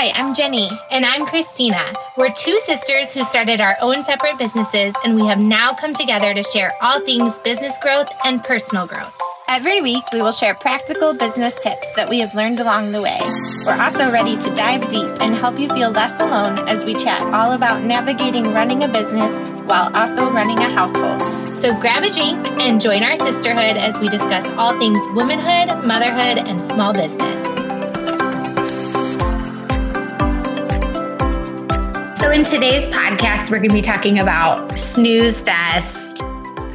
Hi, I'm Jenny. And I'm Christina. We're two sisters who started our own separate businesses, and we have now come together to share all things business growth and personal growth. Every week, we will share practical business tips that we have learned along the way. We're also ready to dive deep and help you feel less alone as we chat all about navigating running a business while also running a household. So grab a drink and join our sisterhood as we discuss all things womanhood, motherhood, and small business. So, in today's podcast, we're going to be talking about snooze fest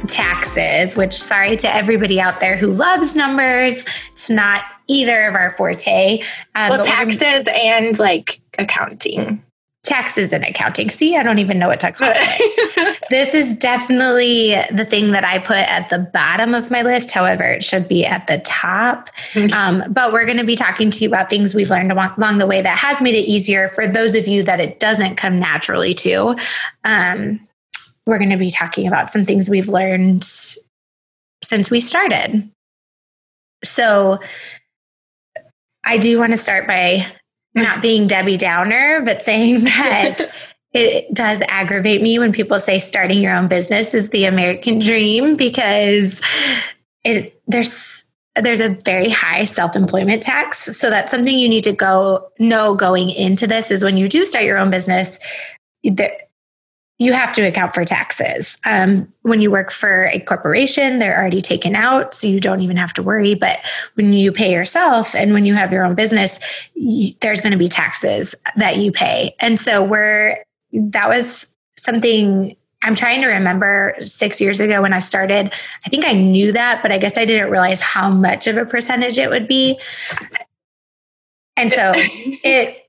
taxes, which, sorry to everybody out there who loves numbers, it's not either of our forte. Um, well, taxes and like accounting taxes and accounting. See, I don't even know what to call it. this is definitely the thing that I put at the bottom of my list. However, it should be at the top. Um, but we're going to be talking to you about things we've learned along the way that has made it easier for those of you that it doesn't come naturally to. Um, we're going to be talking about some things we've learned since we started. So, I do want to start by not being Debbie Downer, but saying that it does aggravate me when people say starting your own business is the American dream because it there's there's a very high self-employment tax. So that's something you need to go know going into this is when you do start your own business, there, you have to account for taxes. Um, when you work for a corporation, they're already taken out, so you don't even have to worry. But when you pay yourself and when you have your own business, you, there's going to be taxes that you pay. And so we're, that was something I'm trying to remember six years ago when I started. I think I knew that, but I guess I didn't realize how much of a percentage it would be. And so it,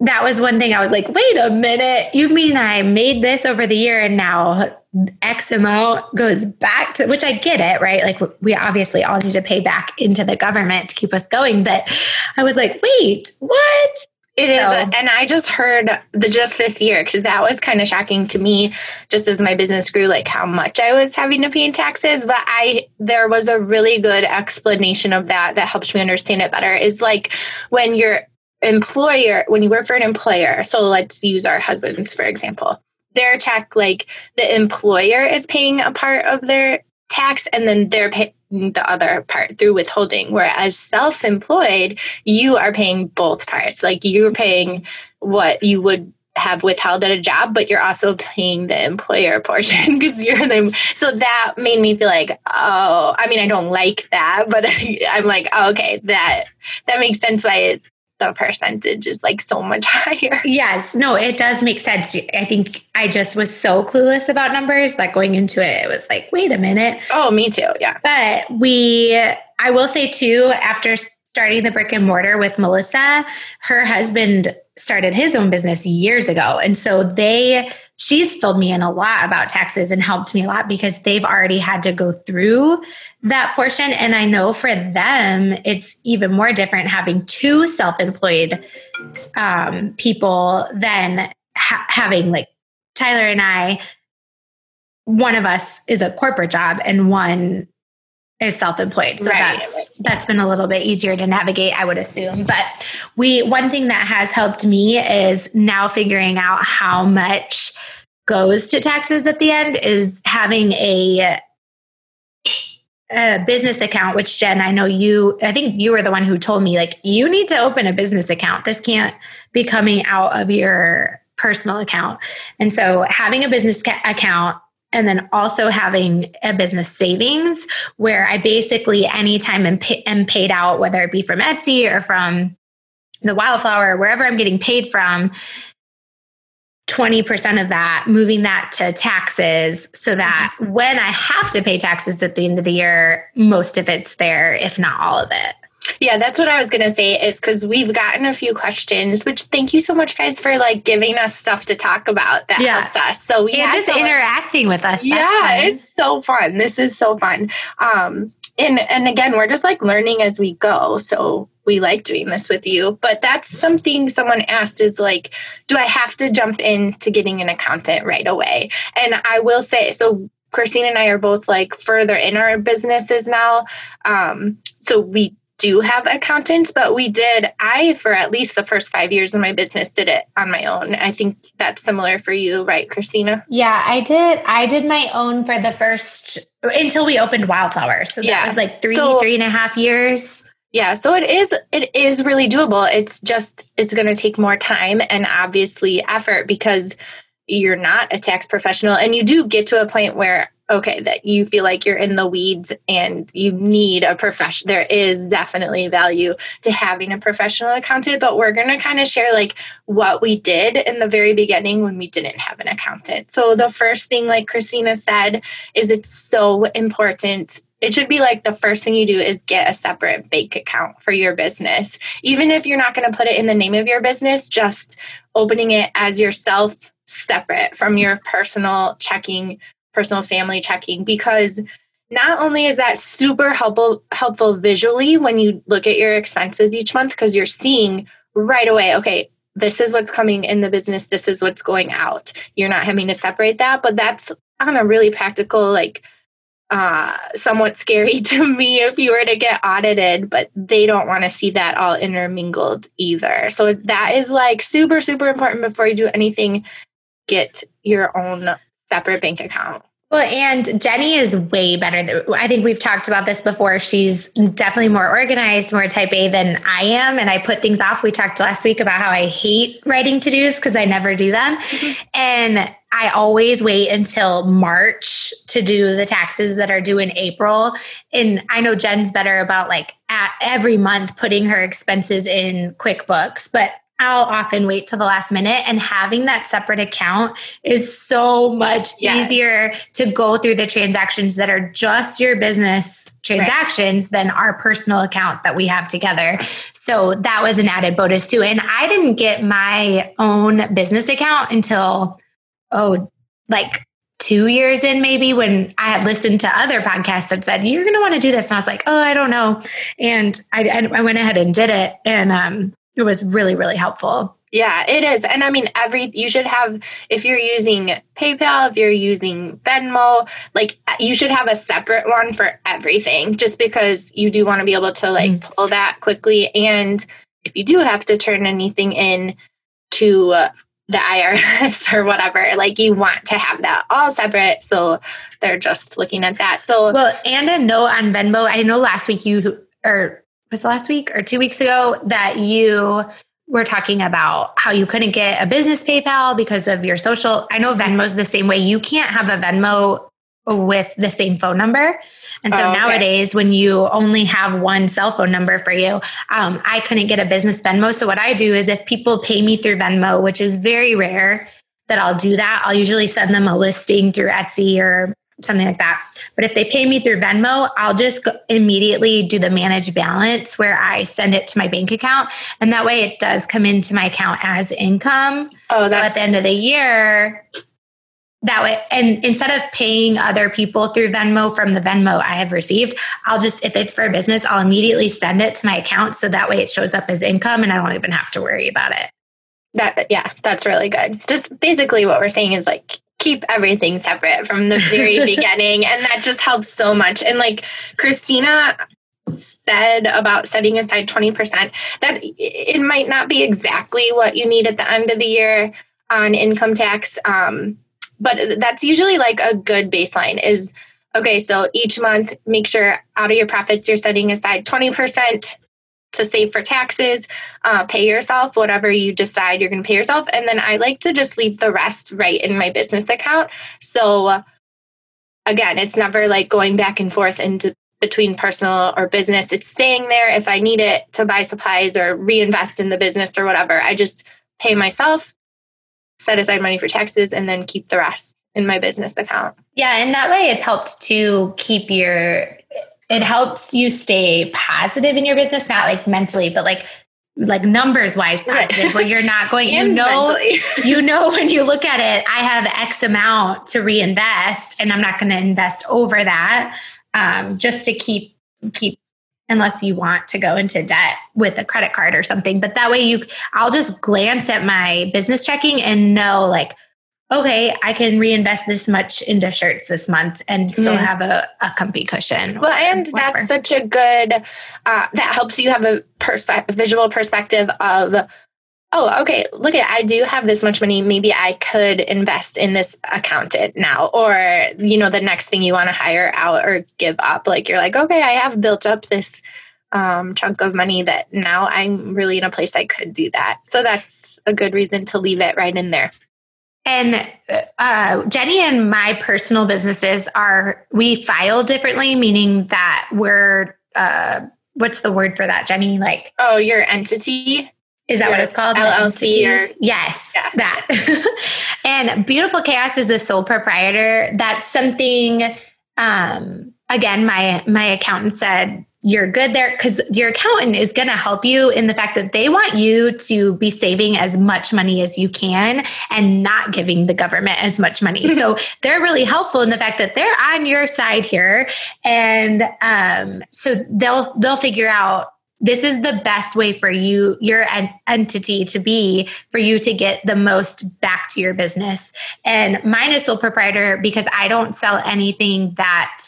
that was one thing I was like, wait a minute, you mean I made this over the year and now X amount goes back to, which I get it, right? Like we obviously all need to pay back into the government to keep us going. But I was like, wait, what? It so. is, and I just heard the just this year because that was kind of shocking to me. Just as my business grew, like how much I was having to pay in taxes. But I, there was a really good explanation of that that helps me understand it better. Is like when you're employer, when you work for an employer, so let's use our husbands, for example, their check, like the employer is paying a part of their tax and then they're paying the other part through withholding. Whereas self employed, you are paying both parts. Like you're paying what you would have withheld at a job, but you're also paying the employer portion because you're the. So that made me feel like, oh, I mean, I don't like that, but I, am like, oh, okay, that that makes sense why the percentage is like so much higher. Yes, no, it does make sense. I think I just was so clueless about numbers that going into it, it was like, wait a minute. Oh, me too. Yeah. But we, I will say too, after starting the brick and mortar with Melissa, her husband started his own business years ago. And so they, she's filled me in a lot about taxes and helped me a lot because they've already had to go through that portion. And I know for them, it's even more different having two self employed um, people than ha- having like Tyler and I. One of us is a corporate job and one is self-employed. So right. that's that's been a little bit easier to navigate i would assume. But we one thing that has helped me is now figuring out how much goes to taxes at the end is having a a business account which jen i know you i think you were the one who told me like you need to open a business account. This can't be coming out of your personal account. And so having a business ca- account and then also having a business savings where I basically anytime am, pay, am paid out, whether it be from Etsy or from the wildflower, wherever I'm getting paid from, 20% of that, moving that to taxes so that mm-hmm. when I have to pay taxes at the end of the year, most of it's there, if not all of it. Yeah, that's what I was going to say is because we've gotten a few questions, which thank you so much, guys, for like giving us stuff to talk about that yeah. helps us. So we just interacting with us. yeah, it's so fun. This is so fun. Um, and and again, we're just like learning as we go. So we like doing this with you. But that's something someone asked is like, do I have to jump into getting an accountant right away? And I will say, so Christine and I are both like further in our businesses now. Um, so we do have accountants, but we did, I, for at least the first five years of my business, did it on my own. I think that's similar for you, right, Christina? Yeah, I did. I did my own for the first until we opened Wildflower. So that yeah. was like three, so, three and a half years. Yeah, so it is it is really doable. It's just it's going to take more time and obviously effort because you're not a tax professional and you do get to a point where okay that you feel like you're in the weeds and you need a profession there is definitely value to having a professional accountant but we're going to kind of share like what we did in the very beginning when we didn't have an accountant. So the first thing like christina said is it's so important it should be like the first thing you do is get a separate bank account for your business. Even if you're not going to put it in the name of your business just opening it as yourself separate from your personal checking personal family checking because not only is that super helpful helpful visually when you look at your expenses each month because you're seeing right away okay this is what's coming in the business this is what's going out you're not having to separate that but that's on a really practical like uh, somewhat scary to me if you were to get audited, but they don't want to see that all intermingled either. So that is like super, super important before you do anything. Get your own separate bank account. Well, and Jenny is way better. I think we've talked about this before. She's definitely more organized, more type A than I am. And I put things off. We talked last week about how I hate writing to dos because I never do them. Mm-hmm. And I always wait until March to do the taxes that are due in April. And I know Jen's better about like every month putting her expenses in QuickBooks, but I'll often wait till the last minute and having that separate account is so much yes. easier to go through the transactions that are just your business transactions right. than our personal account that we have together. So that was an added bonus too. And I didn't get my own business account until, oh, like two years in maybe when I had listened to other podcasts that said, you're going to want to do this. And I was like, oh, I don't know. And I, I went ahead and did it. And, um, it was really, really helpful. Yeah, it is. And I mean, every, you should have, if you're using PayPal, if you're using Venmo, like you should have a separate one for everything just because you do want to be able to like mm. pull that quickly. And if you do have to turn anything in to uh, the IRS or whatever, like you want to have that all separate. So they're just looking at that. So, well, and a note on Venmo. I know last week you, or was last week or two weeks ago that you were talking about how you couldn't get a business PayPal because of your social. I know Venmo's the same way. You can't have a Venmo with the same phone number. And so oh, okay. nowadays, when you only have one cell phone number for you, um, I couldn't get a business Venmo. So what I do is if people pay me through Venmo, which is very rare that I'll do that, I'll usually send them a listing through Etsy or something like that. But if they pay me through Venmo, I'll just immediately do the manage balance where I send it to my bank account. And that way it does come into my account as income. Oh, so at the end of the year, that way, and instead of paying other people through Venmo from the Venmo I have received, I'll just, if it's for a business, I'll immediately send it to my account. So that way it shows up as income and I don't even have to worry about it. That, yeah, that's really good. Just basically what we're saying is like keep everything separate from the very beginning. And that just helps so much. And like Christina said about setting aside 20%, that it might not be exactly what you need at the end of the year on income tax. Um, but that's usually like a good baseline is okay, so each month, make sure out of your profits, you're setting aside 20% to save for taxes, uh, pay yourself whatever you decide you're going to pay yourself. And then I like to just leave the rest right in my business account. So again, it's never like going back and forth into between personal or business. It's staying there if I need it to buy supplies or reinvest in the business or whatever. I just pay myself, set aside money for taxes, and then keep the rest in my business account. Yeah, and that way it's helped to keep your it helps you stay positive in your business, not like mentally, but like like numbers wise positive right. where you're not going you know you know when you look at it i have x amount to reinvest and i'm not going to invest over that um, just to keep keep unless you want to go into debt with a credit card or something but that way you i'll just glance at my business checking and know like okay, I can reinvest this much into shirts this month and still mm-hmm. have a, a comfy cushion. Well, and whatever. that's such a good, uh, that helps you have a perspective, visual perspective of, oh, okay, look at, I do have this much money. Maybe I could invest in this accountant now, or, you know, the next thing you want to hire out or give up. Like you're like, okay, I have built up this um, chunk of money that now I'm really in a place I could do that. So that's a good reason to leave it right in there. And uh, Jenny and my personal businesses are, we file differently, meaning that we're, uh, what's the word for that, Jenny? Like, oh, your entity. Is that your what it's called? LLC or yes, yeah. that. and Beautiful Chaos is a sole proprietor. That's something. Um, again, my my accountant said you're good there because your accountant is going to help you in the fact that they want you to be saving as much money as you can and not giving the government as much money. so they're really helpful in the fact that they're on your side here, and um, so they'll they'll figure out this is the best way for you your entity to be for you to get the most back to your business and mine is sole proprietor because i don't sell anything that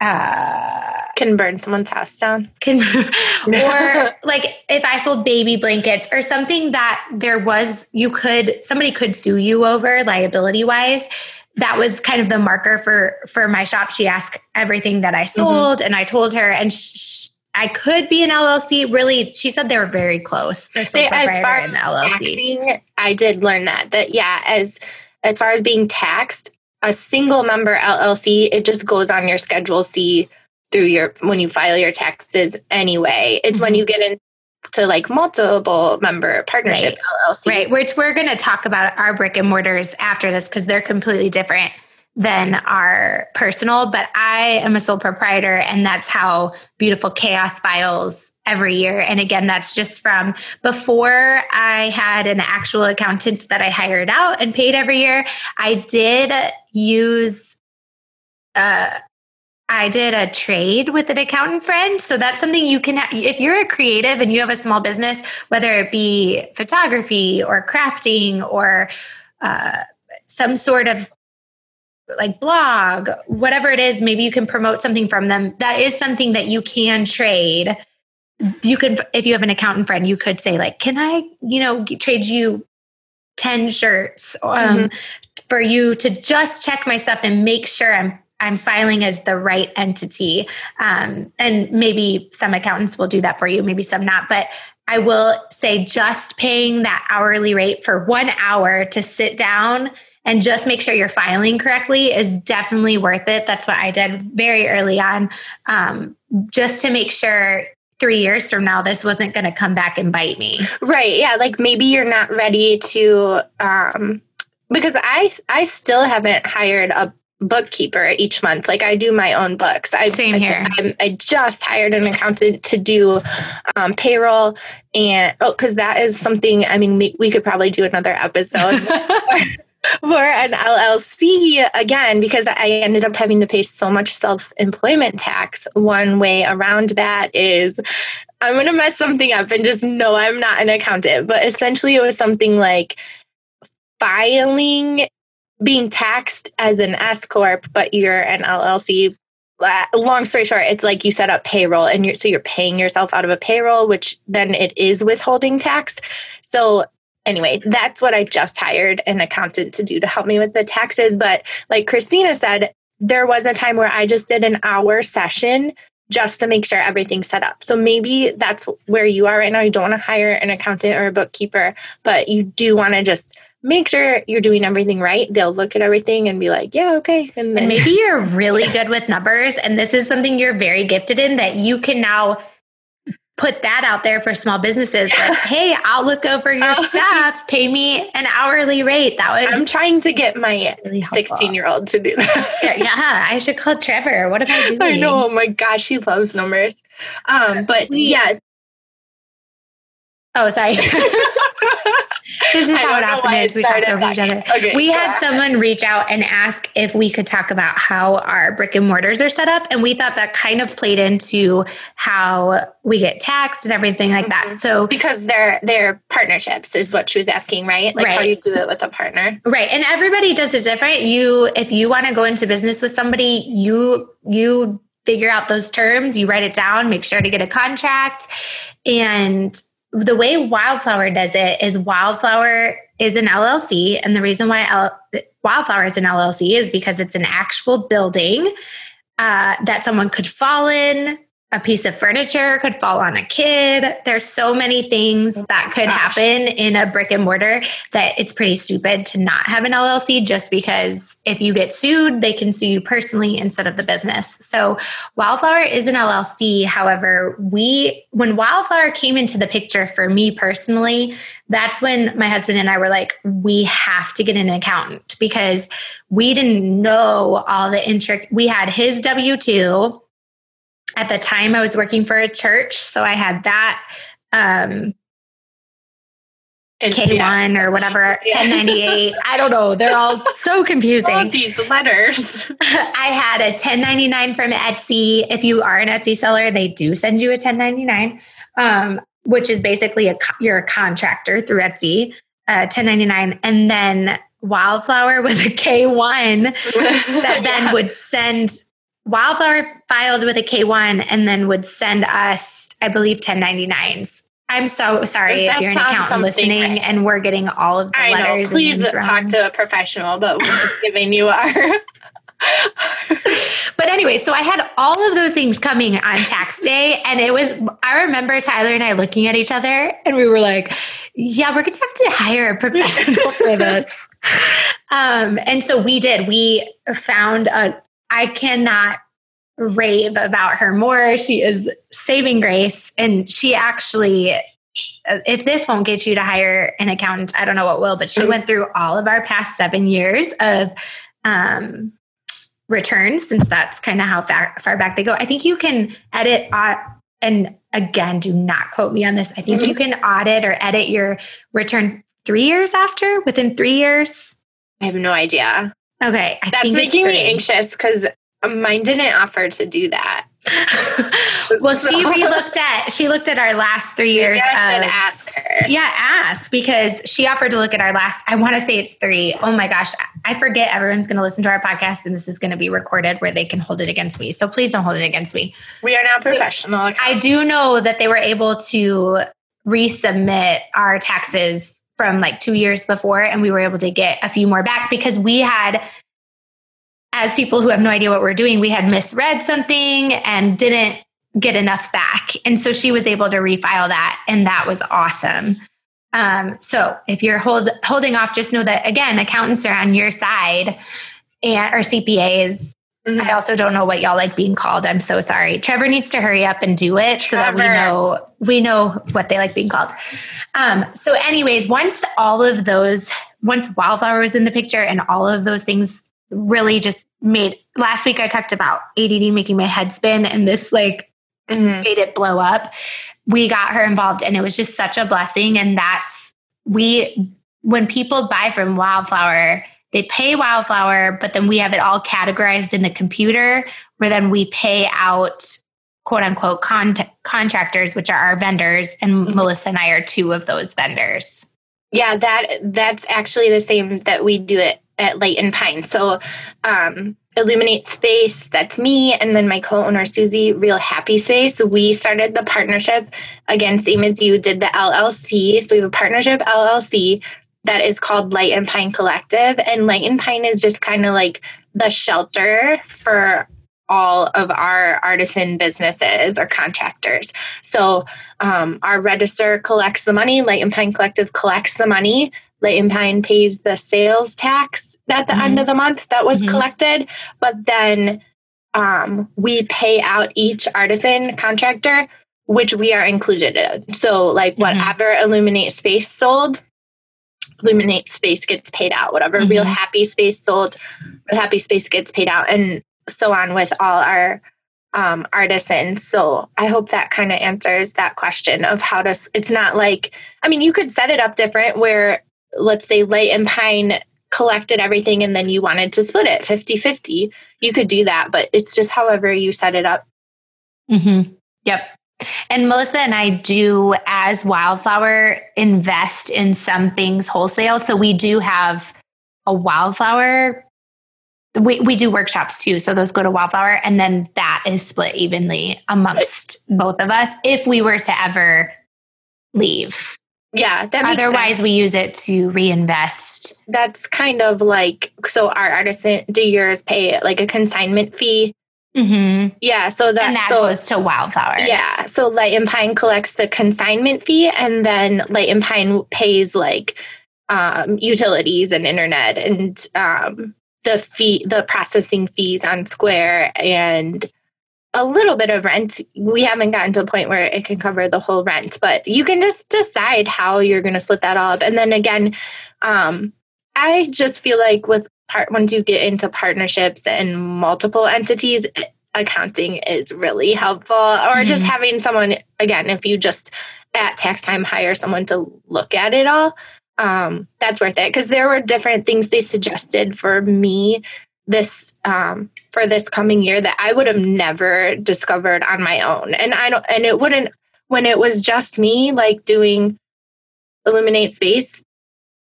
uh, can burn someone's house down. Can or like if I sold baby blankets or something that there was you could somebody could sue you over liability wise. That was kind of the marker for for my shop. She asked everything that I mm-hmm. sold, mm-hmm. and I told her, and sh- I could be an LLC. Really, she said they were very close. The they, as far as LLC, taxing, I did learn that that yeah, as as far as being taxed, a single member LLC, it just goes on your Schedule C through your when you file your taxes anyway. It's mm-hmm. when you get into like multiple member partnership right. LLCs. Right, which we're going to talk about our brick and mortars after this because they're completely different than our personal. But I am a sole proprietor, and that's how Beautiful Chaos files every year. And again, that's just from before I had an actual accountant that I hired out and paid every year. I did use, uh, I did a trade with an accountant friend. So that's something you can, ha- if you're a creative and you have a small business, whether it be photography or crafting or uh, some sort of like blog, whatever it is, maybe you can promote something from them. That is something that you can trade you can, if you have an accountant friend you could say like can i you know trade you 10 shirts um, mm-hmm. for you to just check my stuff and make sure i'm i'm filing as the right entity um, and maybe some accountants will do that for you maybe some not but i will say just paying that hourly rate for one hour to sit down and just make sure you're filing correctly is definitely worth it. That's what I did very early on, um, just to make sure three years from now this wasn't going to come back and bite me. Right yeah like maybe you're not ready to um because i i still haven't hired a bookkeeper each month. Like i do my own books. I same here. I, I just hired an accountant to do um, payroll and oh because that is something i mean we, we could probably do another episode for an LLC again because I ended up having to pay so much self employment tax. One way around that is I'm going to mess something up and just know I'm not an accountant, but essentially it was something like filing being taxed as an S corp, but you're an LLC. Uh, long story short, it's like you set up payroll and you're so you're paying yourself out of a payroll, which then it is withholding tax. So anyway, that's what I just hired an accountant to do to help me with the taxes. But like Christina said, there was a time where I just did an hour session just to make sure everything's set up. So maybe that's where you are right now. You don't want to hire an accountant or a bookkeeper, but you do want to just make sure you're doing everything right. They'll look at everything and be like, yeah, okay. And, then- and maybe you're really good with numbers and this is something you're very gifted in that you can now put that out there for small businesses like, hey i'll look over your oh. stuff. Pay me an hourly rate. That would i'm trying to get my 16 year old to do that. Yeah i should call trevor. What am i doing i know. oh my gosh he loves numbers. Um but yes. Oh sorry this is how it often is. We talk over each other. Okay, we had someone reach out and ask if we could talk about how our brick and mortars are set up. And we thought that kind of played into how we get taxed and everything like mm-hmm. that. So because they're they're partnerships is what she was asking, right? Like right. how you do it with a partner. Right. And everybody does it different. You if you want to go into business with somebody, you you figure out those terms, you write it down, make sure to get a contract. And the way Wildflower does it is Wildflower is an LLC. And the reason why L- Wildflower is an LLC is because it's an actual building uh, that someone could fall in, a piece of furniture could fall on a kid. There's so many things oh that could Gosh. happen in a brick and mortar that it's pretty stupid to not have an LLC just because if you get sued, they can sue you personally instead of the business. So Wildflower is an LLC. However, we when Wildflower came into the picture for me personally, that's when my husband and I were like, we have to get an accountant because we didn't know all the intric. We had his W 2 at the time I was working for a church. So I had that um, K1 yeah. or whatever, yeah. 1098. I don't know. They're all so confusing. All these letters. I had a 1099 from Etsy. If you are an Etsy seller, they do send you a 1099, um, which is basically a you're a contractor through Etsy, uh, 1099. And then Wildflower was a K1 that then yeah. would send Wildflower filed with a K1 and then would send us, I believe, 1099s. I'm so sorry if you're an accountant listening right. and we're getting all of the I letters. Know. Please talk to a professional, but we're just giving you our. but anyway, so I had all of those things coming on tax day. And it was, I remember Tyler and I looking at each other and we were like, yeah, we're going to have to hire a professional for this. Um, and so we did. We found a I cannot rave about her more. She is saving grace. And she actually, if this won't get you to hire an accountant, I don't know what will, but she went through all of our past seven years of um, returns, since that's kind of how far, far, back they go. I think you can edit, uh, and again, do not quote me on this. I think you can audit or edit your return three years after, within three years. I have no idea. Okay. I That's making me anxious because um, mine didn't offer to do that. well, so. she re-looked at she looked at our last three years. Maybe I should ask her. Yeah, ask because she offered to look at our last. I want to say it's three. Oh my gosh, I forget. Everyone's going to listen to our podcast, and this is going to be recorded where they can hold it against me. So please don't hold it against me. We are now professional. I do know that they were able to resubmit our taxes from like two years before, and we were able to get a few more back because we had, as people who have no idea what we're doing, we had misread something and didn't get enough back. And so she was able to refile that, and that was awesome. Um, so if you're hold, holding off, just know that again, accountants are on your side and or CPAs Mm-hmm. I also don't know what y'all like being called. I'm so sorry. Trevor needs to hurry up and do it Trevor. so that we know we know what they like being called. Um, so, anyways, once the, all of those, once Wildflower was in the picture and all of those things really just made. Last week I talked about ADD making my head spin, and this like mm-hmm. made it blow up. We got her involved, and it was just such a blessing. And that's we when people buy from Wildflower they pay Wildflower, but then we have it all categorized in the computer where then we pay out quote unquote con- contractors, which are our vendors. And mm-hmm. Melissa and I are two of those vendors. Yeah, that that's actually the same that we do it at Light and Pine. So um, Illuminate Space, that's me, and then my co-owner Susie, Real Happy Space. We started the partnership again, same as you did the LLC. So we have a partnership LLC that is called Light and Pine Collective. And Light and Pine is just kind of like the shelter for all of our artisan businesses or contractors. So um, our register collects the money, Light and Pine Collective collects the money. Light and Pine pays the sales tax at the mm-hmm. end of the month that was mm-hmm. collected, but then um, we pay out each artisan contractor, which we are included in. So, like mm-hmm. whatever Illuminate Space sold, Illuminate Space gets paid out, whatever mm-hmm. Real Happy Space sold, Real Happy Space gets paid out, and so on with all our um, artisans. So I hope that kind of answers that question of how to. It's not like I mean, you could set it up different where let's say Light and Pine collected everything and then you wanted to split it 50 50 you could do that but it's just however you set it up mm-hmm. yep and Melissa and I do, as Wildflower, invest in some things wholesale. So we do have a Wildflower. We, we do workshops too. So those go to Wildflower. And then that is split evenly amongst both of us if we were to ever leave. Yeah. Otherwise, sense. we use it to reinvest. That's kind of like so our artisan do yours pay like a consignment fee Mm-hmm. Yeah, so that, and that so, goes to Wildflower. Yeah, so Light and Pine collects the consignment fee, and then Light and Pine pays like um, utilities and internet and um, the fee, the processing fees on Square, and a little bit of rent. We haven't gotten to a point where it can cover the whole rent, but you can just decide how you're going to split that all up. And then again, um, I just feel like with part once you get into partnerships and multiple entities accounting is really helpful. Or mm-hmm. just having someone again if you just at tax time hire someone to look at it all um, that's worth it. Because there were different things they suggested for me this um, for this coming year that I would have never discovered on my own. And I don't and it wouldn't when it was just me like doing illuminate space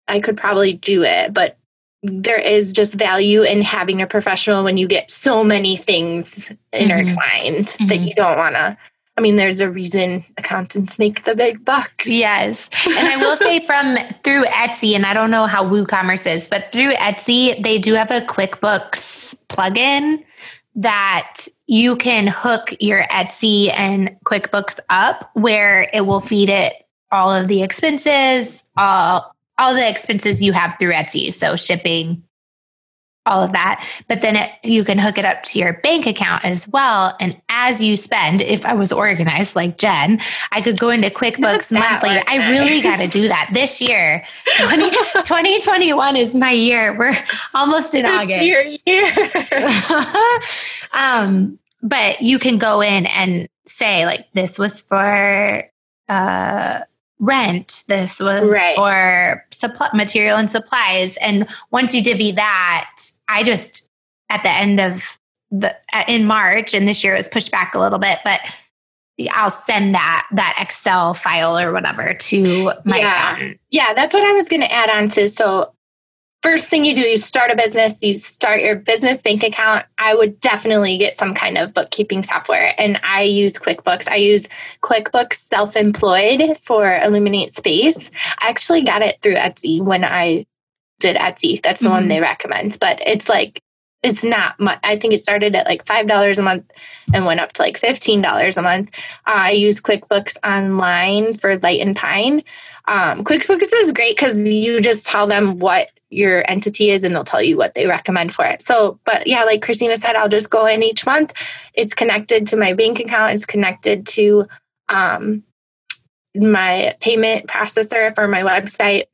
I could probably do it. But there is just value in having a professional when you get so many things intertwined mm-hmm. that you don't want to I mean, there's a reason accountants make the big bucks. Yes. And I will say from through Etsy, and I don't know how WooCommerce is, but through Etsy, they do have a QuickBooks plugin that you can hook your Etsy and QuickBooks up where it will feed it all of the expenses, all all the expenses you have through Etsy. So shipping, all of that. But then it, you can hook it up to your bank account as well. And as you spend, if I was organized like Jen, I could go into QuickBooks monthly. I really got to do that this year. 20, 2021 is my year. We're almost in August. Your year. um, but you can go in and say, like, this was for uh, rent. This was right. for supply, material and supplies. And once you divvy that, I just at the end of the uh, in March, and this year it was pushed back a little bit, but I'll send that that Excel file or whatever to my yeah. Yeah, that's what I was going to add on to. So first thing you do, you start a business, you start your business bank account. I would definitely get some kind of bookkeeping software. And I use QuickBooks. I use QuickBooks Self Employed for Illuminate Space. I actually got it through Etsy when I did Etsy. That's the mm-hmm. one they recommend. But it's like, it's not much. I think it started at like $5 a month and went up to like $15 a month. Uh, I use QuickBooks Online for Light and Pine. Um, QuickBooks is great because you just tell them what your entity is and they'll tell you what they recommend for it. So, but yeah, like Christina said, I'll just go in each month. It's connected to my bank account, it's connected to um, my payment processor for my website.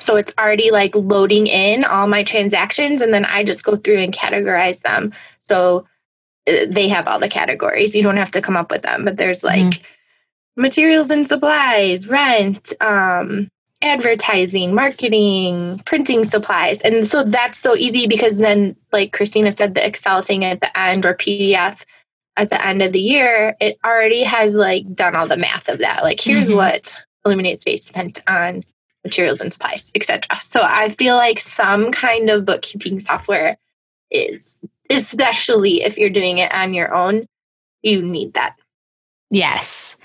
So it's already like loading in all my transactions and then I just go through and categorize them. So uh, they have all the categories. You don't have to come up with them, but there's like mm-hmm. materials and supplies, rent, um, advertising, marketing, printing supplies. And so that's so easy because then, like Christina said, the Excel thing at the end or PDF at the end of the year, it already has like done all the math of that. Like, here's mm-hmm. what Illuminate Space spent on materials and supplies, etc. So I feel like some kind of bookkeeping software is, especially if you're doing it on your own, you need that. Yes.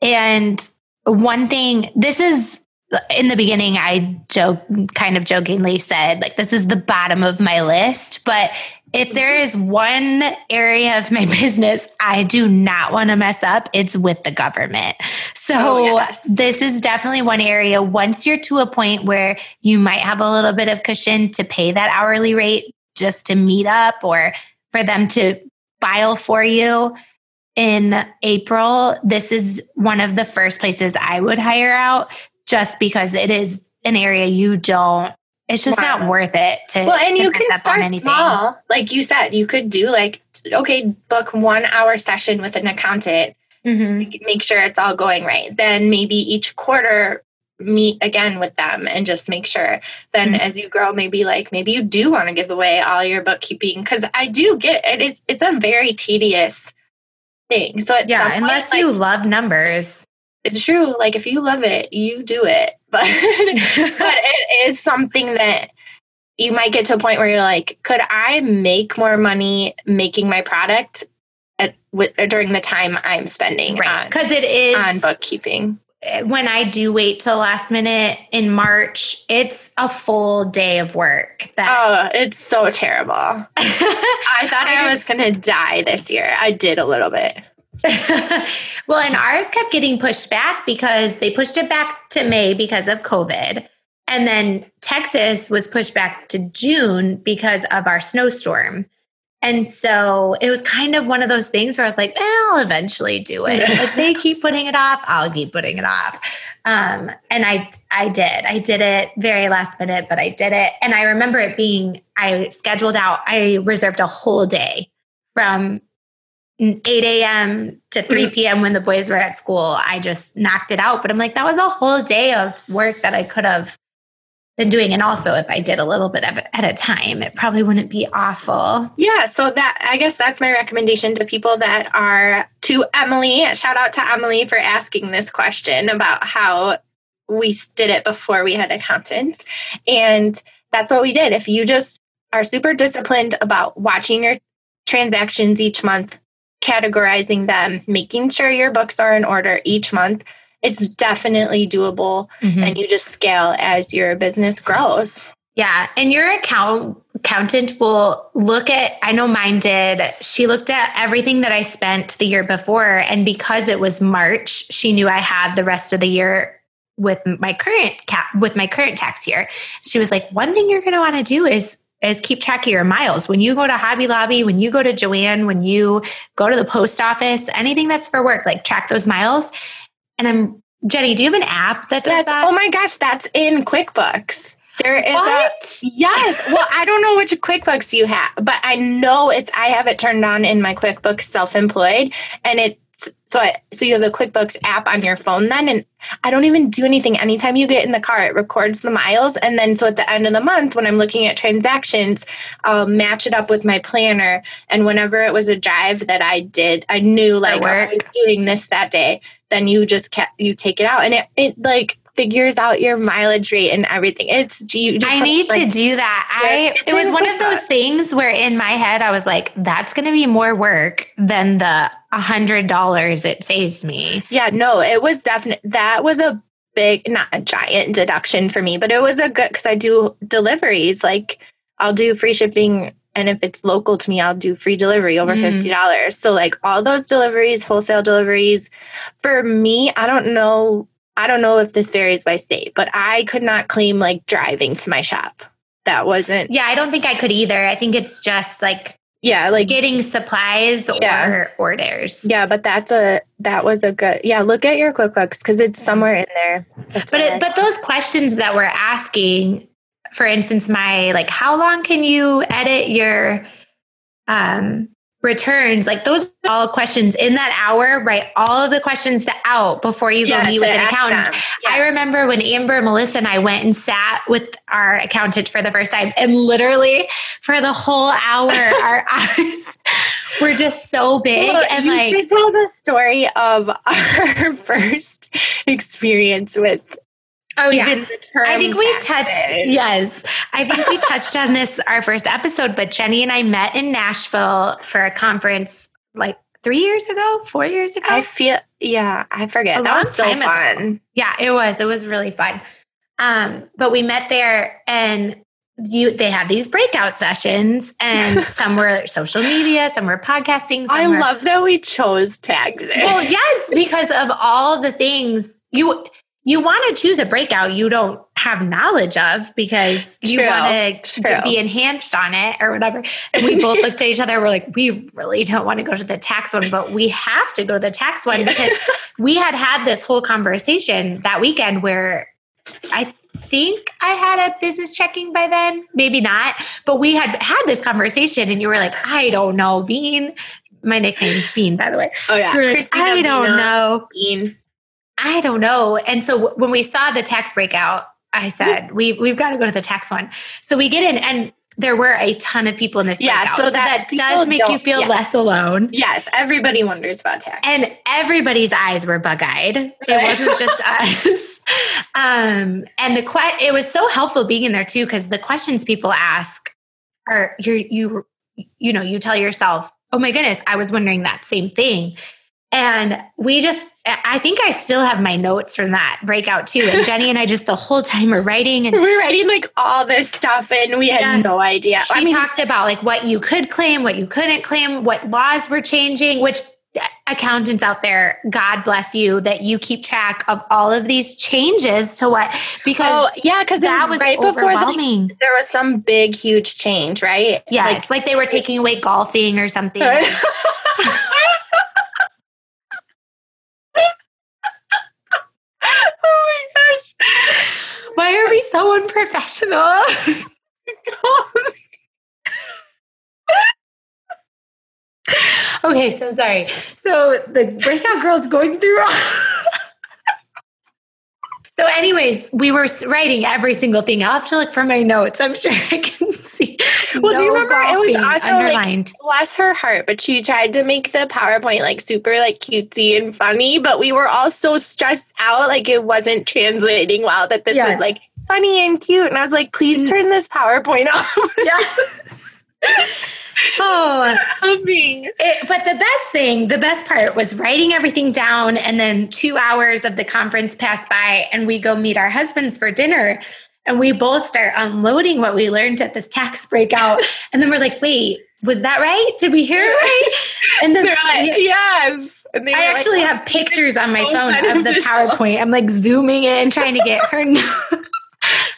And one thing, this is in the beginning, I joke, kind of jokingly said, like, this is the bottom of my list. But if there is one area of my business I do not want to mess up, it's with the government. So, oh, yes. this is definitely one area. Once you're to a point where you might have a little bit of cushion to pay that hourly rate just to meet up or for them to file for you, in April, this is one of the first places I would hire out just because it is an area you don't it's just wow. not worth it to well and to you can start small. Like you said you could do like okay book one hour session with an accountant. Mm-hmm. make sure it's all going right. Then maybe each quarter meet again with them and just make sure. Then mm-hmm. as you grow maybe like maybe you do want to give away all your bookkeeping because i do get it. It's it's a very tedious thing. So yeah unless point, you like, love numbers it's true like if you love it you do it but but it is something that you might get to a point where you're like could i make more money making my product at, with, uh, during the time i'm spending right because it is on bookkeeping eh, when I do wait till last minute in March, it's a full day of work. That oh, it's so terrible. I thought I was going to die this year. I did a little bit. well, and ours kept getting pushed back because they pushed it back to May because of COVID. And then Texas was pushed back to June because of our snowstorm. And so it was kind of one of those things where I was like, eh, I'll eventually do it. If they keep putting it off, I'll keep putting it off. Um, and I, I did. I did it very last minute, but I did it. And I remember it being, I scheduled out, I reserved a whole day from 8 a.m. to 3 mm-hmm. p.m. when the boys were at school. I just knocked it out. But I'm like, that was a whole day of work that I could have been doing. And also, if I did a little bit of it at a time, it probably wouldn't be awful. Yeah. So, that I guess that's my recommendation to people that are to Emily. Shout out to Emily for asking this question about how we did it before we had accountants. And that's what we did. If you just are super disciplined about watching your transactions each month, categorizing them, making sure your books are in order each month, it's definitely doable mm-hmm. and you just scale as your business grows. Yeah. And your account accountant will look at I know mine did. She looked at everything that I spent the year before and because it was March, she knew I had the rest of the year with my current cap with my current tax year. She was like, "One thing you're going to want to do is is keep track of your miles. When you go to Hobby Lobby, when you go to Joann, when you go to the post office, anything that's for work, like track those miles and I'm Jenny, do you have an app that does that's, that? Oh my gosh, that's in QuickBooks. There is what? a yes. Well, I don't know which QuickBooks you have, but I know it's I have it turned on in my QuickBooks self-employed and it's so I, so you have the QuickBooks app on your phone then and I don't even do anything. Anytime you get in the car it records the miles and then so at the end of the month when I'm looking at transactions I'll match it up with my planner and whenever it was a drive that I did I knew like oh, I was doing this that day then you just kept you take it out and it, it like figures out your mileage rate and everything. It's you I need like, to do that. I it was one of those things where in my head I was like, that's gonna be more work than the a hundred dollars it saves me. Yeah, no, it was definitely that was a big, not a giant deduction for me, but it was a good because I do deliveries. Like I'll do free shipping and if it's local to me, I'll do free delivery over mm. $50. So, like all those deliveries, wholesale deliveries, for me, I don't know. I don't know if this varies by state, but I could not claim like driving to my shop. That wasn't. Yeah, I don't think I could either. I think it's just like yeah like getting supplies yeah. or orders yeah but that's a that was a good yeah look at your quickbooks because it's somewhere in there that's but it, but those questions that we're asking for instance, my like, how long can you edit your um, returns? Like those all questions in that hour, write all of the questions to out before you yeah, go meet with an accountant. Yeah. I remember when Amber, Melissa, and I went and sat with our accountant for the first time, and literally for the whole hour, our eyes were just so big. Well, and you like, should tell the story of our first experience with Oh yeah. I think we touched yes. I think we touched on this our first episode, but Jenny and I met in Nashville for a conference like 3 years ago, 4 years ago. I feel yeah, I forget. A that was so fun. Ago. Yeah, it was. It was really fun. Um, but we met there and you they have these breakout sessions and some were social media some were podcasting some i were, love that we chose tags well yes because of all the things you you want to choose a breakout you don't have knowledge of because True. you want to be enhanced on it or whatever. And we both looked at each other. We're like, we really don't want to go to the tax one, but we have to go to the tax one because we had had this whole conversation that weekend where I think I had a business checking by then. Maybe not, but we had had this conversation, and you were like, "I don't know, Bean." My nickname's Bean, by the way. Oh yeah, like, I don't know. Bean. I don't know. And so when we saw the tax breakout, I said, we, we've got to go to the tax one. So we get in and there were a ton of people in this Yeah, breakout. so So, that that, does make you feel yes. less alone. Yes, everybody wonders about tax. And everybody's eyes were bug-eyed. It wasn't just us. Um, and the que- it was so helpful being in there too, because the questions people ask are you you you know, you tell yourself, oh my goodness, I was wondering that same thing. And we just, I think I still have my notes from that breakout too. And Jenny and I just the whole time were writing and we were writing like all this stuff and we had Yeah. no idea. she I mean, talked about like what you could claim, what you couldn't claim, what laws were changing, which uh, accountants out there, God bless you that you keep track of all of these changes to what because oh yeah, because that was was right before the, there was some big huge change, right? yes, like, they were taking away golfing or something. Like- oh my gosh. Why are we so okay, so sorry. So the breakout girl's going through. so, anyways, we were writing every single thing. I'll have to look for my notes. I'm sure I can see. Well, do you remember it was also, like, underlined? Bless her heart, but she tried to make the PowerPoint like super like cutesy and funny, but we were all so stressed out, like it wasn't translating well that this Yes. was like funny and cute. And I was like, please mm. turn this PowerPoint off. yes. oh, It, but the best thing, the best part was writing everything down. And then two hours of the conference passed by, and we go meet our husbands for dinner. And we both start unloading what we learned at this tax breakout. And then we're like, wait, was that right? Did we hear it right? And then They're like, yes. And they I were like, actually oh, have pictures on my phone of the PowerPoint. I'm like zooming in, trying to get her,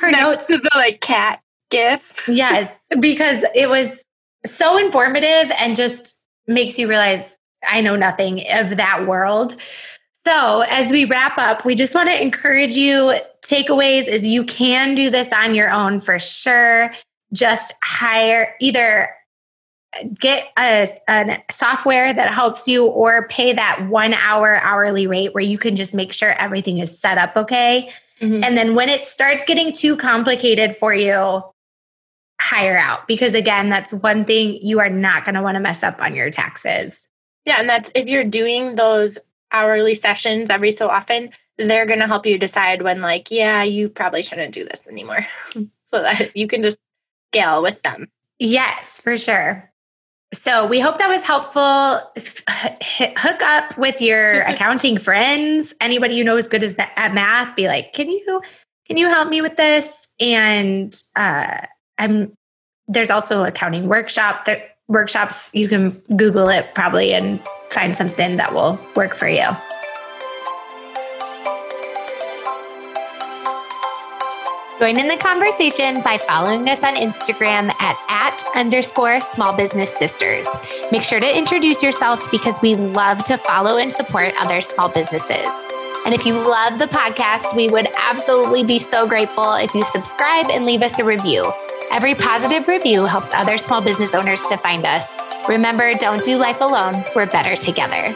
her notes. to the like cat gif. Yes, because it was so informative and just makes you realize I know nothing of that world. So, as we wrap up, we just want to encourage you takeaways is you can do this on your own for sure. Just hire either uh, get a, a software that helps you or pay that one hour hourly rate where you can just make sure everything is set up okay. Mm-hmm. And then when it starts getting too complicated for you, hire out because again, that's one thing you are not going to want to mess up on your taxes. Yeah, and that's if you're doing those hourly sessions every so often, they're going to help you decide when, like, yeah, you probably shouldn't do this anymore. so that you can just scale with them. Yes, for sure. So we hope that was helpful. Hook up with your accounting friends. Anybody you know is good as at math. Be like, can you can you help me with this? And uh, I'm there's also accounting workshop that workshops. You can Google it probably and find something that will work for you. Join in the conversation by following us on Instagram at, at underscore small business sisters. Make sure to introduce yourself because we love to follow and support other small businesses. And if you love the podcast, we would absolutely be so grateful if you subscribe and leave us a review. Every positive review helps other small business owners to find us. Remember, don't do life alone. We're better together.